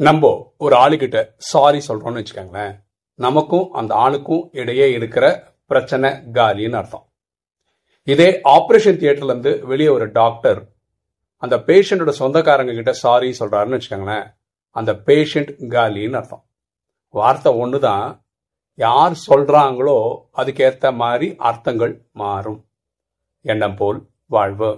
நம்ம ஒரு ஆளுகிட்ட சாரி சொல்றோம்னு வச்சுக்கோங்களேன். நமக்கும் அந்த ஆளுக்கும் இடையே இருக்கிற பிரச்சனை காலின்னு அர்த்தம். இதே ஆப்ரேஷன் தியேட்டர்ல இருந்து வெளியே ஒரு டாக்டர் அந்த பேஷண்டோட சொந்தக்காரங்க கிட்ட சாரி சொல்றாருன்னு வச்சுக்கோங்களேன். அந்த பேஷண்ட் காலின்னு அர்த்தம். வார்த்தை ஒன்று தான் யார் சொல்றாங்களோ அதுக்கேற்ற மாதிரி அர்த்தங்கள் மாறும். எண்ணம் போல் வாழ்வு.